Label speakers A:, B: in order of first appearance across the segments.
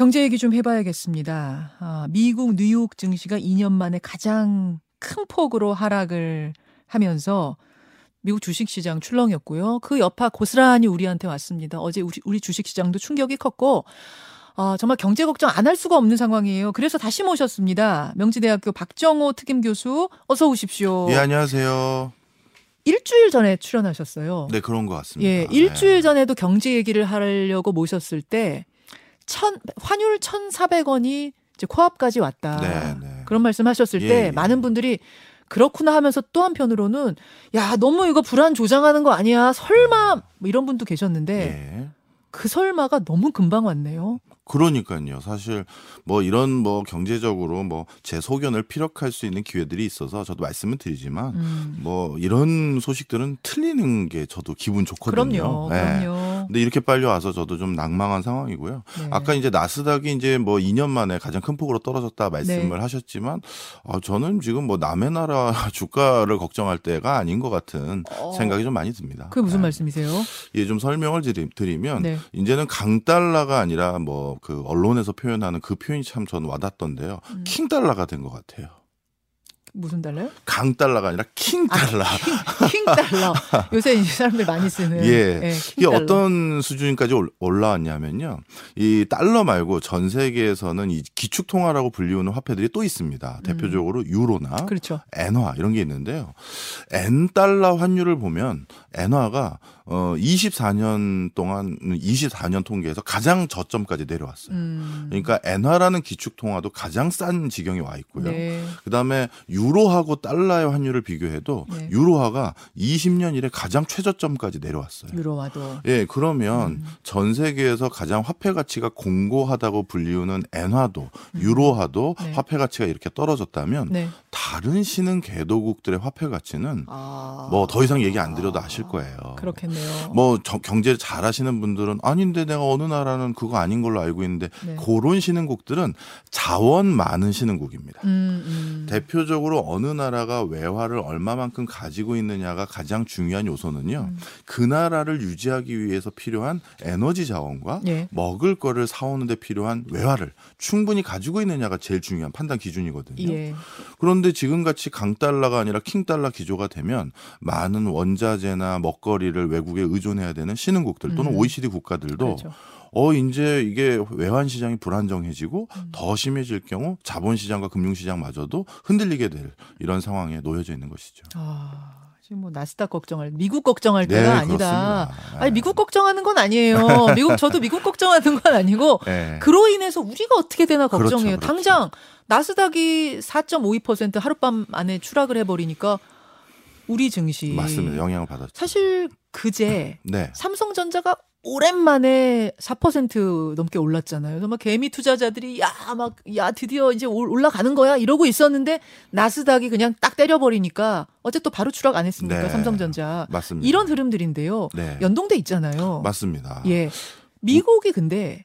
A: 경제 얘기 좀 해봐야겠습니다. 아, 미국 뉴욕 증시가 2년 만에 가장 큰 폭으로 하락을 하면서 미국 주식시장 출렁였고요. 그 여파 고스란히 우리한테 왔습니다. 어제 우리, 우리 주식시장도 충격이 컸고 아, 정말 경제 걱정 안 할 수가 없는 상황이에요. 그래서 다시 모셨습니다. 명지대학교 박정호 특임 교수 어서 오십시오.
B: 예, 안녕하세요.
A: 일주일 전에 출연하셨어요.
B: 네, 그런 것 같습니다.
A: 예, 일주일 전에도 경제 얘기를 하려고 모셨을 때 천, 환율 1,400원이 이제 코앞까지 왔다.
B: 네, 네.
A: 그런 말씀 하셨을
B: 예,
A: 때
B: 예.
A: 많은 분들이 그렇구나 하면서 또 한편으로는 야, 너무 이거 불안 조장하는 거 아니야? 설마 뭐 이런 분도 계셨는데
B: 예.
A: 그 설마가 너무 금방 왔네요.
B: 그러니까요. 사실 뭐 이런 뭐 경제적으로 뭐 제 소견을 피력할 수 있는 기회들이 있어서 저도 말씀을 드리지만
A: 음.
B: 뭐 이런 소식들은 틀리는 게 저도 기분 좋거든요.
A: 그럼요.
B: 예.
A: 그럼요.
B: 근데 이렇게 빨리 와서 저도 좀 낭망한 상황이고요.
A: 네.
B: 아까 이제 나스닥이 이제 뭐 2년 만에 가장 큰 폭으로 떨어졌다 말씀을
A: 네.
B: 하셨지만 아, 저는 지금 뭐 남의 나라 주가를 걱정할 때가 아닌 것 같은
A: 어.
B: 생각이 좀 많이 듭니다.
A: 그게 무슨
B: 예.
A: 말씀이세요?
B: 예, 좀 설명을 드리, 드리 면
A: 네.
B: 이제는 강달러가 아니라 뭐 그 언론에서 표현하는 그 표현이 참 저는 와닿던데요.
A: 음.
B: 킹달러가 된 것 같아요.
A: 무슨 달러요?
B: 강 달러가 아니라 킹 달러.
A: 킹 달러. 요새 사람들 많이 쓰는.
B: 예. 이게
A: 킹달러.
B: 어떤 수준까지 올- 올라왔냐면요. 이 달러 말고 전 세계에서는 이 기축 통화라고 불리우는 화폐들이 또 있습니다. 대표적으로 유로나
A: 그렇죠.
B: 엔화 이런 게 있는데요. 엔 달러 환율을 보면 엔화가 어 24년 동안 24년 통계에서 가장 저점까지 내려왔어요.
A: 음.
B: 그러니까 엔화라는 기축 통화도 가장 싼 지경에 와 있고요.
A: 네.
B: 그다음에 유로하고 달러의 환율을 비교해도
A: 네.
B: 유로화가 20년 이래 가장 최저점까지 내려왔어요.
A: 유로와도.
B: 예, 그러면
A: 음.
B: 전 세계에서 가장 화폐 가치가 공고하다고 불리우는 엔화도, 유로화도
A: 네.
B: 화폐 가치가 이렇게 떨어졌다면
A: 네.
B: 다른 신흥 개도국들의 화폐 가치는
A: 아.
B: 뭐더 이상 얘기 안 드려도 아실 거예요.
A: 그렇겠네요.
B: 뭐 저- 경제를 잘 하시는 분들은 아닌데 내가 어느 나라는 그거 아닌 걸로 알고 있는데
A: 네.
B: 그런 신흥국들은 자원 많은 신흥국입니다.
A: 음, 음.
B: 대표적으로 어느 나라가 외화를 얼마만큼 가지고 있느냐가 가장 중요한 요소는요.
A: 음.
B: 그 나라를 유지하기 위해서 필요한 에너지 자원과
A: 예.
B: 먹을 거를 사오는데 필요한 외화를 충분히 가지고 있느냐가 제일 중요한 판단 기준이거든요.
A: 예.
B: 그런데 지금 같이 강달러가 아니라 킹달러 기조가 되면 많은 원자재나 먹거리를 외국 에 의존해야 되는 신흥국들 또는
A: 음.
B: OECD 국가들도
A: 그렇죠.
B: 어 이제 이게 외환 시장이 불안정해지고
A: 음.
B: 더 심해질 경우 자본 시장과 금융 시장마저도 흔들리게 될 이런 상황에 놓여져 있는 것이죠.
A: 아, 지금 뭐 나스닥 걱정할 미국 걱정할
B: 네,
A: 때가 아니다.
B: 그렇습니다.
A: 아니 미국 걱정하는 건 아니에요. 미국 저도 미국 걱정하는 건 아니고
B: 네.
A: 그로 인해서 우리가 어떻게 되나
B: 그렇죠,
A: 걱정해요.
B: 그렇죠.
A: 당장 나스닥이 4.52% 하룻밤 안에 추락을 해버리니까 우리 증시
B: 맞습니다. 영향을 받았죠.
A: 사실 그제
B: 네.
A: 삼성전자가 오랜만에 4% 넘게 올랐잖아요. 그래서 막 개미 투자자들이 야 막 야 드디어 이제 올- 올라가는 거야 이러고 있었는데 나스닥이 그냥 딱 때려버리니까 어제 또 바로 추락 안 했습니까
B: 네.
A: 삼성전자
B: 맞습니다.
A: 이런 흐름들인데요.
B: 네.
A: 연동돼 있잖아요.
B: 맞습니다.
A: 예, 미국이 근데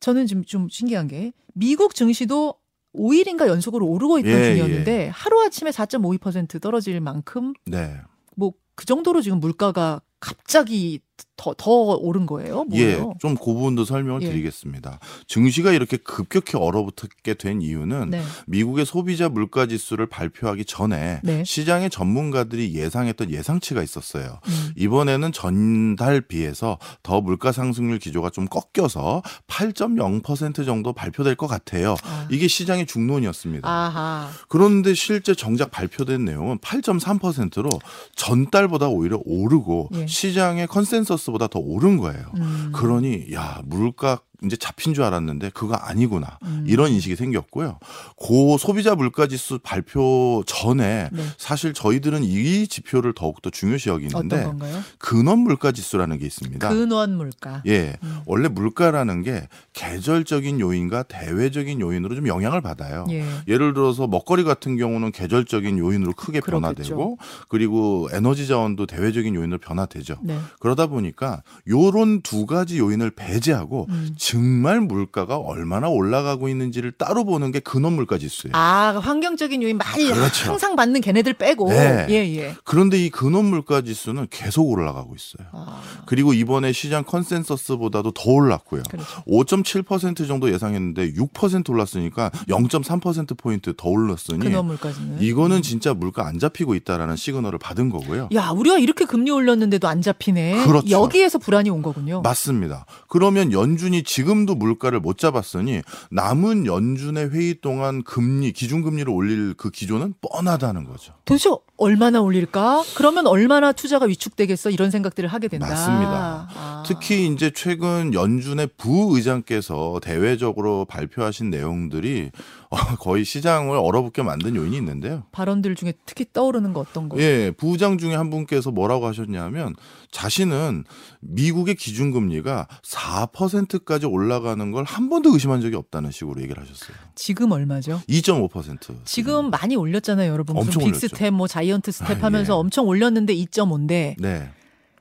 A: 저는 지금 좀 신기한 게 미국 증시도 5일인가 연속으로 오르고 있던
B: 예,
A: 중이었는데 하루 아침에 4.52% 떨어질 만큼
B: 네.
A: 뭐그 정도로 지금 물가가 갑자기 더, 더 오른 거예요?
B: 예,
A: 뭐예요?
B: 좀그 부분도 설명을
A: 예.
B: 드리겠습니다. 증시가 이렇게 급격히 얼어붙게 된 이유는
A: 네.
B: 미국의 소비자 물가 지수를 발표하기 전에
A: 네.
B: 시장의 전문가들이 예상했던 예상치가 있었어요.
A: 음.
B: 이번에는 전달 비해서 더 물가 상승률 기조가 좀 꺾여서 8.0% 정도 발표될 것 같아요.
A: 아.
B: 이게 시장의 중론이었습니다.
A: 아하.
B: 그런데 실제 정작 발표된 내용은 8.3%로 전달보다 오히려 오르고
A: 예.
B: 시장의 컨센 서스보다 더 오른 거예요.
A: 음.
B: 그러니 야 물가 이제 잡힌 줄 알았는데 그거 아니구나
A: 음.
B: 이런 인식이 생겼고요. 고 소비자 물가지수 발표 전에
A: 네.
B: 사실 저희들은 이 지표를 더욱더 중요시 여기는데? 근원 물가지수라는 게 있습니다.
A: 근원 물가.
B: 예,
A: 음.
B: 원래 물가라는 게 계절적인 요인과 대외적인 요인으로 좀 영향을 받아요.
A: 예.
B: 예를 들어서 먹거리 같은 경우는 계절적인 요인으로 크게
A: 그렇겠죠.
B: 변화되고 그리고 에너지 자원도 대외적인 요인으로 변화되죠.
A: 네.
B: 그러다 보니까 요런 두 가지 요인을 배제하고
A: 음.
B: 정말 물가가 얼마나 올라가고 있는지를 따로 보는 게 근원 물가 지수예요.
A: 아, 환경적인 요인 많이
B: 그렇죠.
A: 항상 받는 걔네들 빼고.
B: 네.
A: 예, 예.
B: 그런데 이 근원 물가 지수는 계속 올라가고 있어요.
A: 아,
B: 그리고 이번에 시장 컨센서스보다도 더 올랐고요.
A: 그렇죠.
B: 5.7% 정도 예상했는데 6% 올랐으니까 0.3% 포인트 더 올랐으니
A: 근원 물가지는.
B: 이거는 진짜 물가 안 잡히고 있다라는 시그널을 받은 거고요.
A: 야, 우리가 이렇게 금리 올렸는데도 안 잡히네.
B: 그렇죠.
A: 여기에서 불안이 온 거군요.
B: 맞습니다. 그러면 연준이 지금도 물가를 못 잡았으니 남은 연준의 회의 동안 금리 기준금리를 올릴 그 기조는 뻔하다는 거죠.
A: 도대체 얼마나 올릴까? 그러면 얼마나 투자가 위축되겠어? 이런 생각들을 하게 된다.
B: 맞습니다.
A: 아.
B: 특히 이제 최근 연준의 부의장께서 대외적으로 발표하신 내용들이 어, 거의 시장을 얼어붙게 만든 요인이 있는데요.
A: 발언들 중에 특히 떠오르는 거 어떤 거?
B: 예, 부의장 중에 한 분께서 뭐라고 하셨냐면 자신은 미국의 기준금리가 4%까지 올라가는 걸 한 번도 의심한 적이 없다는 식으로 얘기를 하셨어요.
A: 지금 얼마죠?
B: 2.5%.
A: 지금 많이 올렸잖아요, 여러분.
B: 엄청
A: 빅 스텝, 뭐 자이언트 스텝
B: 아,
A: 하면서
B: 예.
A: 엄청 올렸는데 2.5인데
B: 네.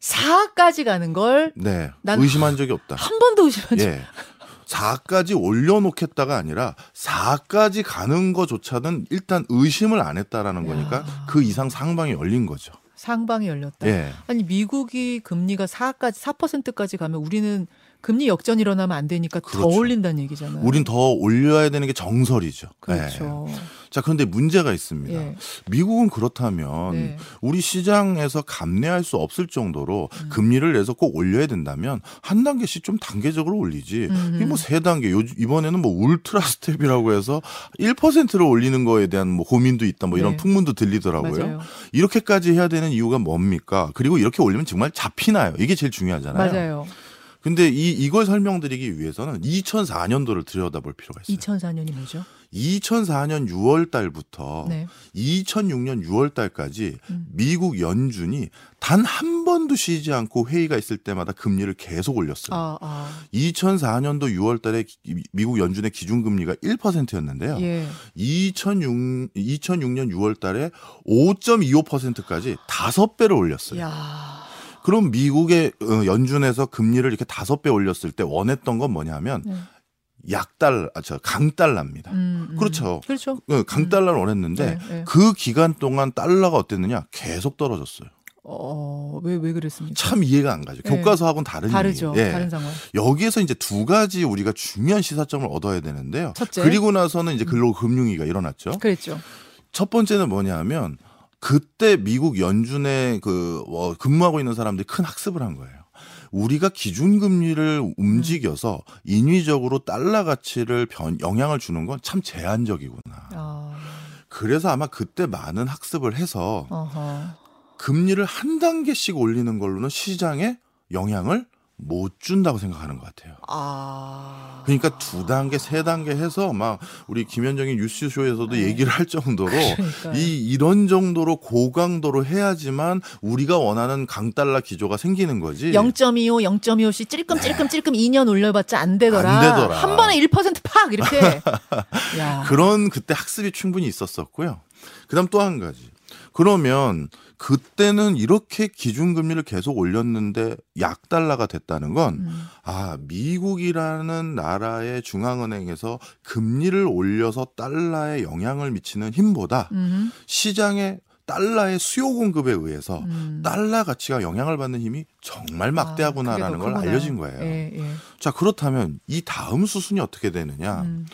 A: 4까지 가는 걸한
B: 네.
A: 난
B: 의심한 적이 없다.
A: 번도 의심한 적
B: 예. 4까지 올려놓겠다가 아니라 4까지 가는 거조차는 일단 의심을 안 했다라는 거니까
A: 야.
B: 그 이상 상방이 열린 거죠.
A: 상방이 열렸다.
B: 예.
A: 아니 미국이 금리가 4까지 4%까지 가면 우리는 금리 역전 일어나면 안 되니까 더
B: 그렇죠.
A: 올린다는 얘기잖아요.
B: 우린 더 올려야 되는 게 정설이죠.
A: 그렇죠.
B: 예. 자, 그런데 문제가 있습니다.
A: 예.
B: 미국은 그렇다면
A: 네.
B: 우리 시장에서 감내할 수 없을 정도로
A: 음.
B: 금리를 내서 꼭 올려야 된다면 한 단계씩 좀 단계적으로 올리지.
A: 음.
B: 이게 뭐 세 단계. 요 이번에는 뭐 울트라 스텝이라고 해서 1%를 올리는 거에 대한 뭐 고민도 있다. 뭐 이런
A: 네.
B: 풍문도 들리더라고요.
A: 맞아요.
B: 이렇게까지 해야 되는 이유가 뭡니까? 그리고 이렇게 올리면 정말 잡히나요? 이게 제일 중요하잖아요.
A: 맞아요.
B: 근데 이 이걸 설명드리기 위해서는 2004년도를 들여다볼 필요가 있어요.
A: 2004년이 뭐죠?
B: 2004년 6월 달부터
A: 네.
B: 2006년 6월 달까지
A: 음.
B: 미국 연준이 단 한 번도 쉬지 않고 회의가 있을 때마다 금리를 계속 올렸어요.
A: 아, 아.
B: 2004년도 6월 달에 기- 미국 연준의 기준금리가 1%였는데요.
A: 예.
B: 2006, 2006년 6월 달에 5.25%까지 다섯 배를 올렸어요.
A: 야.
B: 그럼 미국의 어, 연준에서 금리를 이렇게 다섯 배 올렸을 때 원했던 건 뭐냐면
A: 네.
B: 약달, 아, 저 강달러입니다.
A: 음, 음.
B: 그렇죠.
A: 그렇죠.
B: 어, 강달러를 원했는데
A: 네, 네.
B: 그 기간 동안 달러가 어땠느냐? 계속 떨어졌어요.
A: 어, 왜, 왜 그랬습니까?
B: 참 이해가 안 가죠.
A: 네.
B: 교과서하고는 다른
A: 다르죠.
B: 예.
A: 다른 상황.
B: 여기에서 이제 두 가지 우리가 중요한 시사점을 얻어야 되는데요.
A: 첫째.
B: 그리고 나서는 이제 근로금융위가 일어났죠.
A: 그랬죠.
B: 첫 번째는 뭐냐면 그때 미국 연준에 그 어, 근무하고 있는 사람들이 큰 학습을 한 거예요. 우리가 기준금리를 움직여서 인위적으로 달러 가치를 변, 영향을 주는 건 참 제한적이구나.
A: 아,
B: 그래서 아마 그때 많은 학습을 해서
A: 어허.
B: 금리를 한 단계씩 올리는 걸로는 시장에 영향을 못 준다고 생각하는 것 같아요.
A: 아.
B: 그러니까 두 단계, 세 단계 해서 막 우리 김현정이 뉴스쇼에서도
A: 네.
B: 얘기를 할 정도로
A: 그러니까요.
B: 이 이런 정도로 고강도로 해야지만 우리가 원하는 강달러 기조가 생기는 거지.
A: 0.25, 0.25씩 찔끔 찔끔 찔끔 2년 올려봤자 안 되더라.
B: 안 되더라.
A: 한 번에 1%팍 이렇게. 야.
B: 그런 그때 학습이 충분히 있었었고요. 그다음 또 한 가지. 그러면 그때는 이렇게 기준금리를 계속 올렸는데 약달러가 됐다는 건
A: 음.
B: 아, 미국이라는 나라의 중앙은행에서 금리를 올려서 달러에 영향을 미치는 힘보다
A: 음.
B: 시장의 달러의 수요 공급에 의해서
A: 음.
B: 달러 가치가 영향을 받는 힘이 정말 막대하구나라는
A: 아, 그게 더
B: 걸. 알려진 거예요.
A: 예, 예.
B: 자, 그렇다면 이 다음 수순이 어떻게 되느냐?
A: 음.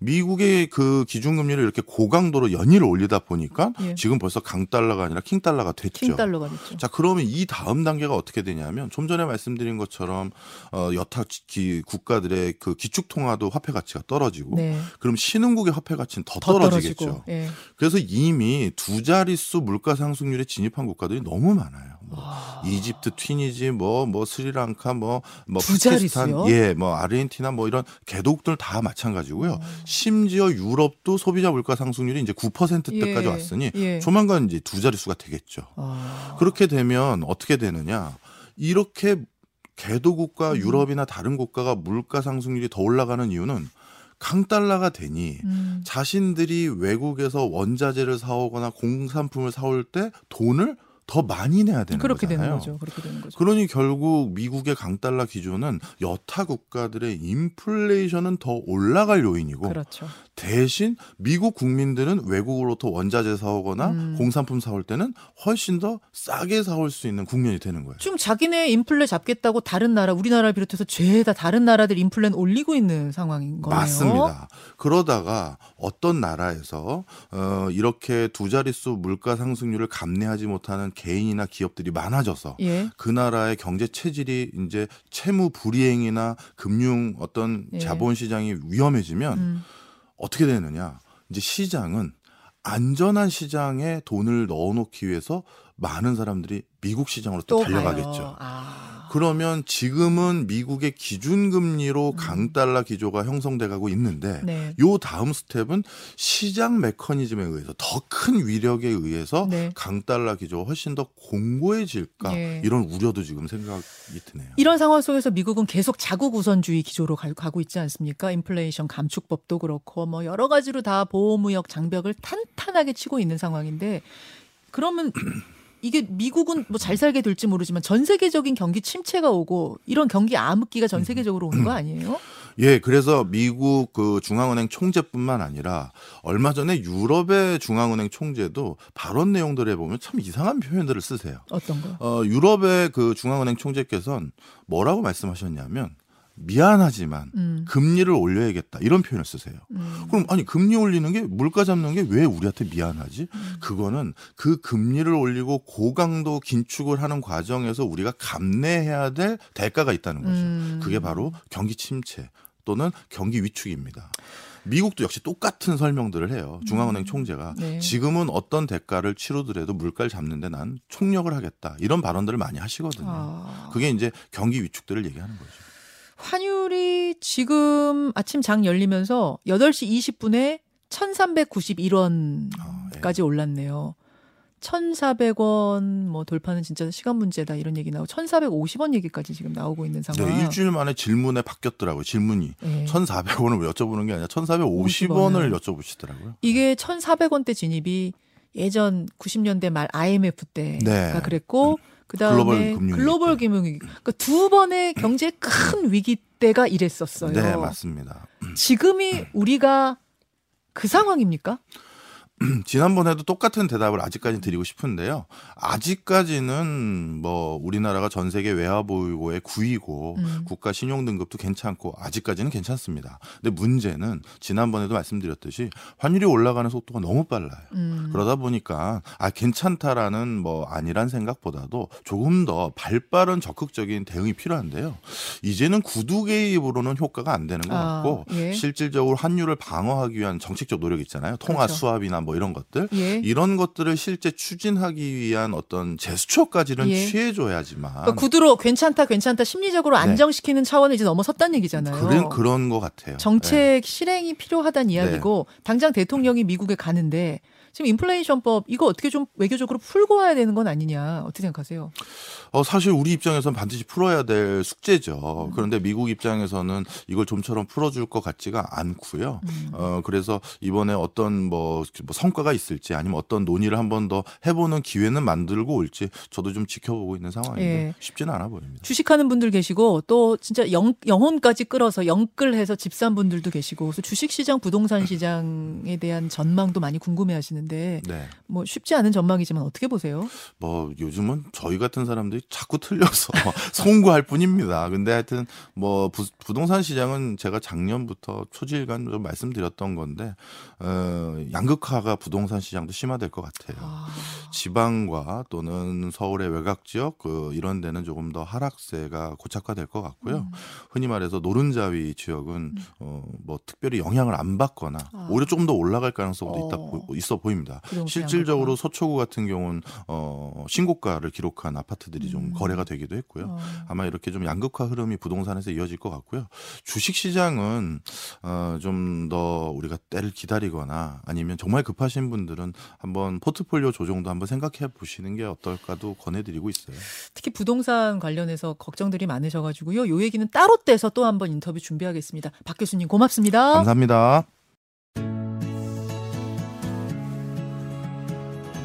B: 미국의 그 기준금리를 이렇게 고강도로 연이를 올리다 보니까
A: 예.
B: 지금 벌써 강달러가 아니라 킹달러가 됐죠.
A: 킹달러가 됐죠.
B: 자, 그러면 이 다음 단계가 어떻게 되냐면 좀 전에 말씀드린 것처럼 어 여타 기, 국가들의 그 기축 통화도 화폐 가치가 떨어지고
A: 네.
B: 그럼 신흥국의 화폐 가치는 더,
A: 더
B: 떨어지겠죠.
A: 예.
B: 그래서 이미 두 자릿수 물가 상승률에 진입한 국가들이 너무 많아요. 뭐
A: 와.
B: 이집트, 튀니지, 뭐, 뭐 스리랑카, 뭐,
A: 뭐두
B: 파키스탄? 예, 뭐 아르헨티나, 뭐 이런 개독들 다 마찬가지고요.
A: 어.
B: 심지어 유럽도 소비자 물가 상승률이 이제 9%대까지
A: 예,
B: 왔으니
A: 예.
B: 조만간 이제 두 자릿수가 되겠죠.
A: 아.
B: 그렇게 되면 어떻게 되느냐? 이렇게 개도국가
A: 음.
B: 유럽이나 다른 국가가 물가 상승률이 더 올라가는 이유는 강달러가 되니
A: 음.
B: 자신들이 외국에서 원자재를 사오거나 공산품을 사올 때 돈을 더 많이 내야 되는
A: 그렇게
B: 거잖아요.
A: 되는 거죠. 그렇게 되는 거죠.
B: 그러니 결국 미국의 강달러 기조는 여타 국가들의 인플레이션은 더 올라갈 요인이고
A: 그렇죠.
B: 대신 미국 국민들은 외국으로부터 원자재 사오거나
A: 음.
B: 공산품 사올 때는 훨씬 더 싸게 사올 수 있는 국면이 되는 거예요.
A: 지금 자기네 인플레 잡겠다고 다른 나라, 우리나라를 비롯해서 죄다 다른 나라들 인플레는 올리고 있는 상황인 거네요.
B: 맞습니다. 그러다가 어떤 나라에서 어, 이렇게 두 자릿수 물가 상승률을 감내하지 못하는 개인이나 기업들이 많아져서
A: 예.
B: 그 나라의 경제 체질이 이제 채무 불이행이나 금융 어떤
A: 예.
B: 자본 시장이 위험해지면
A: 음.
B: 어떻게 되느냐? 이제 시장은 안전한 시장에 돈을 넣어놓기 위해서 많은 사람들이 미국 시장으로 또,
A: 또
B: 달려가겠죠.
A: 아.
B: 그러면 지금은 미국의 기준금리로
A: 음.
B: 강달러 기조가 형성돼 가고 있는데
A: 네.
B: 요 다음 스텝은 시장 메커니즘에 의해서 더 큰 위력에 의해서
A: 네.
B: 강달러 기조가 훨씬 더 공고해질까
A: 예.
B: 이런 우려도 지금 생각이 드네요.
A: 이런 상황 속에서 미국은 계속 자국 우선주의 기조로 가, 가고 있지 않습니까? 인플레이션 감축법도 그렇고 뭐 여러 가지로 다 보호무역 장벽을 탄탄하게 치고 있는 상황인데 그러면 이게 미국은 뭐 잘 살게 될지 모르지만 전 세계적인 경기 침체가 오고 이런 경기 암흑기가 전 세계적으로 오는 거 아니에요?
B: 예, 그래서 미국 그 중앙은행 총재뿐만 아니라 얼마 전에 유럽의 중앙은행 총재도 발언 내용들에 보면 참 이상한 표현들을 쓰세요.
A: 어떤 거?
B: 어, 유럽의 그 중앙은행 총재께서는 뭐라고 말씀하셨냐면 미안하지만
A: 음.
B: 금리를 올려야겠다 이런 표현을 쓰세요.
A: 음.
B: 그럼 아니 금리 올리는 게 물가 잡는 게 왜 우리한테 미안하지?
A: 음.
B: 그거는 그 금리를 올리고 고강도 긴축을 하는 과정에서 우리가 감내해야 될 대가가 있다는 거죠.
A: 음.
B: 그게 바로 경기 침체 또는 경기 위축입니다. 미국도 역시 똑같은 설명들을 해요. 중앙은행 총재가
A: 네.
B: 지금은 어떤 대가를 치르더라도 물가를 잡는데 난 총력을 하겠다 이런 발언들을 많이 하시거든요.
A: 아.
B: 그게 이제 경기 위축들을 얘기하는 거죠.
A: 환율이 지금 아침 장 열리면서 8시 20분에 1391원까지
B: 아, 예.
A: 올랐네요. 1,400원 뭐 돌파는 진짜 시간 문제다 이런 얘기 나오고 1,450원 얘기까지 지금 나오고 있는 상황.
B: 네, 일주일 만에 질문에 바뀌었더라고요. 질문이
A: 예.
B: 1,400원을 여쭤보는 게 아니라 1,450원을 여쭤보시더라고요.
A: 이게 1,400원대 진입이 예전 90년대 말 IMF 때가
B: 네.
A: 그랬고 그다음에
B: 글로벌 금융위기
A: 글로벌
B: 때.
A: 금융 위기. 그러니까 두 번의 경제 큰 위기 때가 이랬었어요.
B: 네, 맞습니다.
A: 지금이 우리가 그 상황입니까?
B: 지난번에도 똑같은 대답을 아직까지 드리고 싶은데요. 아직까지는 뭐 우리나라가 전 세계 외화 보유고의 9위고
A: 음.
B: 국가 신용 등급도 괜찮고 아직까지는 괜찮습니다. 근데 문제는 지난번에도 말씀드렸듯이 환율이 올라가는 속도가 너무 빨라요.
A: 음.
B: 그러다 보니까 아 괜찮다라는 뭐 아니란 생각보다도 조금 더 발빠른 적극적인 대응이 필요한데요. 이제는 구두 개입으로는 효과가 안 되는 것
A: 아,
B: 같고
A: 예.
B: 실질적으로 환율을 방어하기 위한 정책적 노력 있잖아요. 통화
A: 그렇죠.
B: 수합이나 뭐 이런 것들
A: 예.
B: 이런 것들을 실제 추진하기 위한 어떤 제스처까지는
A: 예.
B: 취해줘야지만
A: 그러니까 구두로 괜찮다 괜찮다 심리적으로
B: 네.
A: 안정시키는 차원을 이제 넘어섰다는 얘기잖아요.
B: 그런 그런 것 같아요.
A: 정책 실행이 필요하다는
B: 네.
A: 이야기고 당장 대통령이 미국에 가는데 지금 인플레이션법 이거 어떻게 좀 외교적으로 풀고 와야 되는 건 아니냐 어떻게 생각하세요?
B: 어, 사실 우리 입장에서는 반드시 풀어야 될 숙제죠.
A: 음.
B: 그런데 미국 입장에서는 이걸 좀처럼 풀어줄 것 같지가 않고요.
A: 음.
B: 어, 그래서 이번에 어떤 뭐, 뭐 성과가 있을지 아니면 어떤 논의를 한 번 더 해보는 기회는 만들고 올지 저도 좀 지켜보고 있는 상황인데
A: 예.
B: 쉽지는 않아 보입니다.
A: 주식하는 분들 계시고 또 진짜 영, 영혼까지 끌어서 영끌해서 집산 분들도 계시고 주식시장 부동산 시장에 대한 전망도 많이 궁금해하시는 데
B: 네.
A: 뭐 쉽지 않은 전망이지만 어떻게 보세요?
B: 뭐 요즘은 저희 같은 사람들이 자꾸 틀려서 송구할 뿐입니다. 근데 하여튼 뭐 부, 부동산 시장은 제가 작년부터 초질간 좀 말씀드렸던 건데 어, 양극화가 부동산 시장도 심화될 것 같아요.
A: 아,
B: 지방과 또는 서울의 외곽 지역 그 이런 데는 조금 더 하락세가 고착화될 것 같고요.
A: 음.
B: 흔히 말해서 노른자위 지역은 어뭐 특별히 영향을 안 받거나
A: 아.
B: 오히려 조금 더 올라갈 가능성도 있다
A: 어.
B: 보- 있어 보입니다.
A: 부동산
B: 실질적으로
A: 양극화.
B: 서초구 같은 경우는 어 신고가를 기록한 아파트들이 좀
A: 음.
B: 거래가 되기도 했고요.
A: 어.
B: 아마 이렇게 좀 양극화 흐름이 부동산에서 이어질 것 같고요. 주식 시장은 어, 좀 더 우리가 때를 기다리거나 아니면 정말 급하신 분들은 한번 포트폴리오 조정도 한번 생각해 보시는 게 어떨까도 권해드리고 있어요.
A: 특히 부동산 관련해서 걱정들이 많으셔가지고요. 요 얘기는 따로 떼서 또 한번 인터뷰 준비하겠습니다. 박 교수님 고맙습니다.
B: 감사합니다.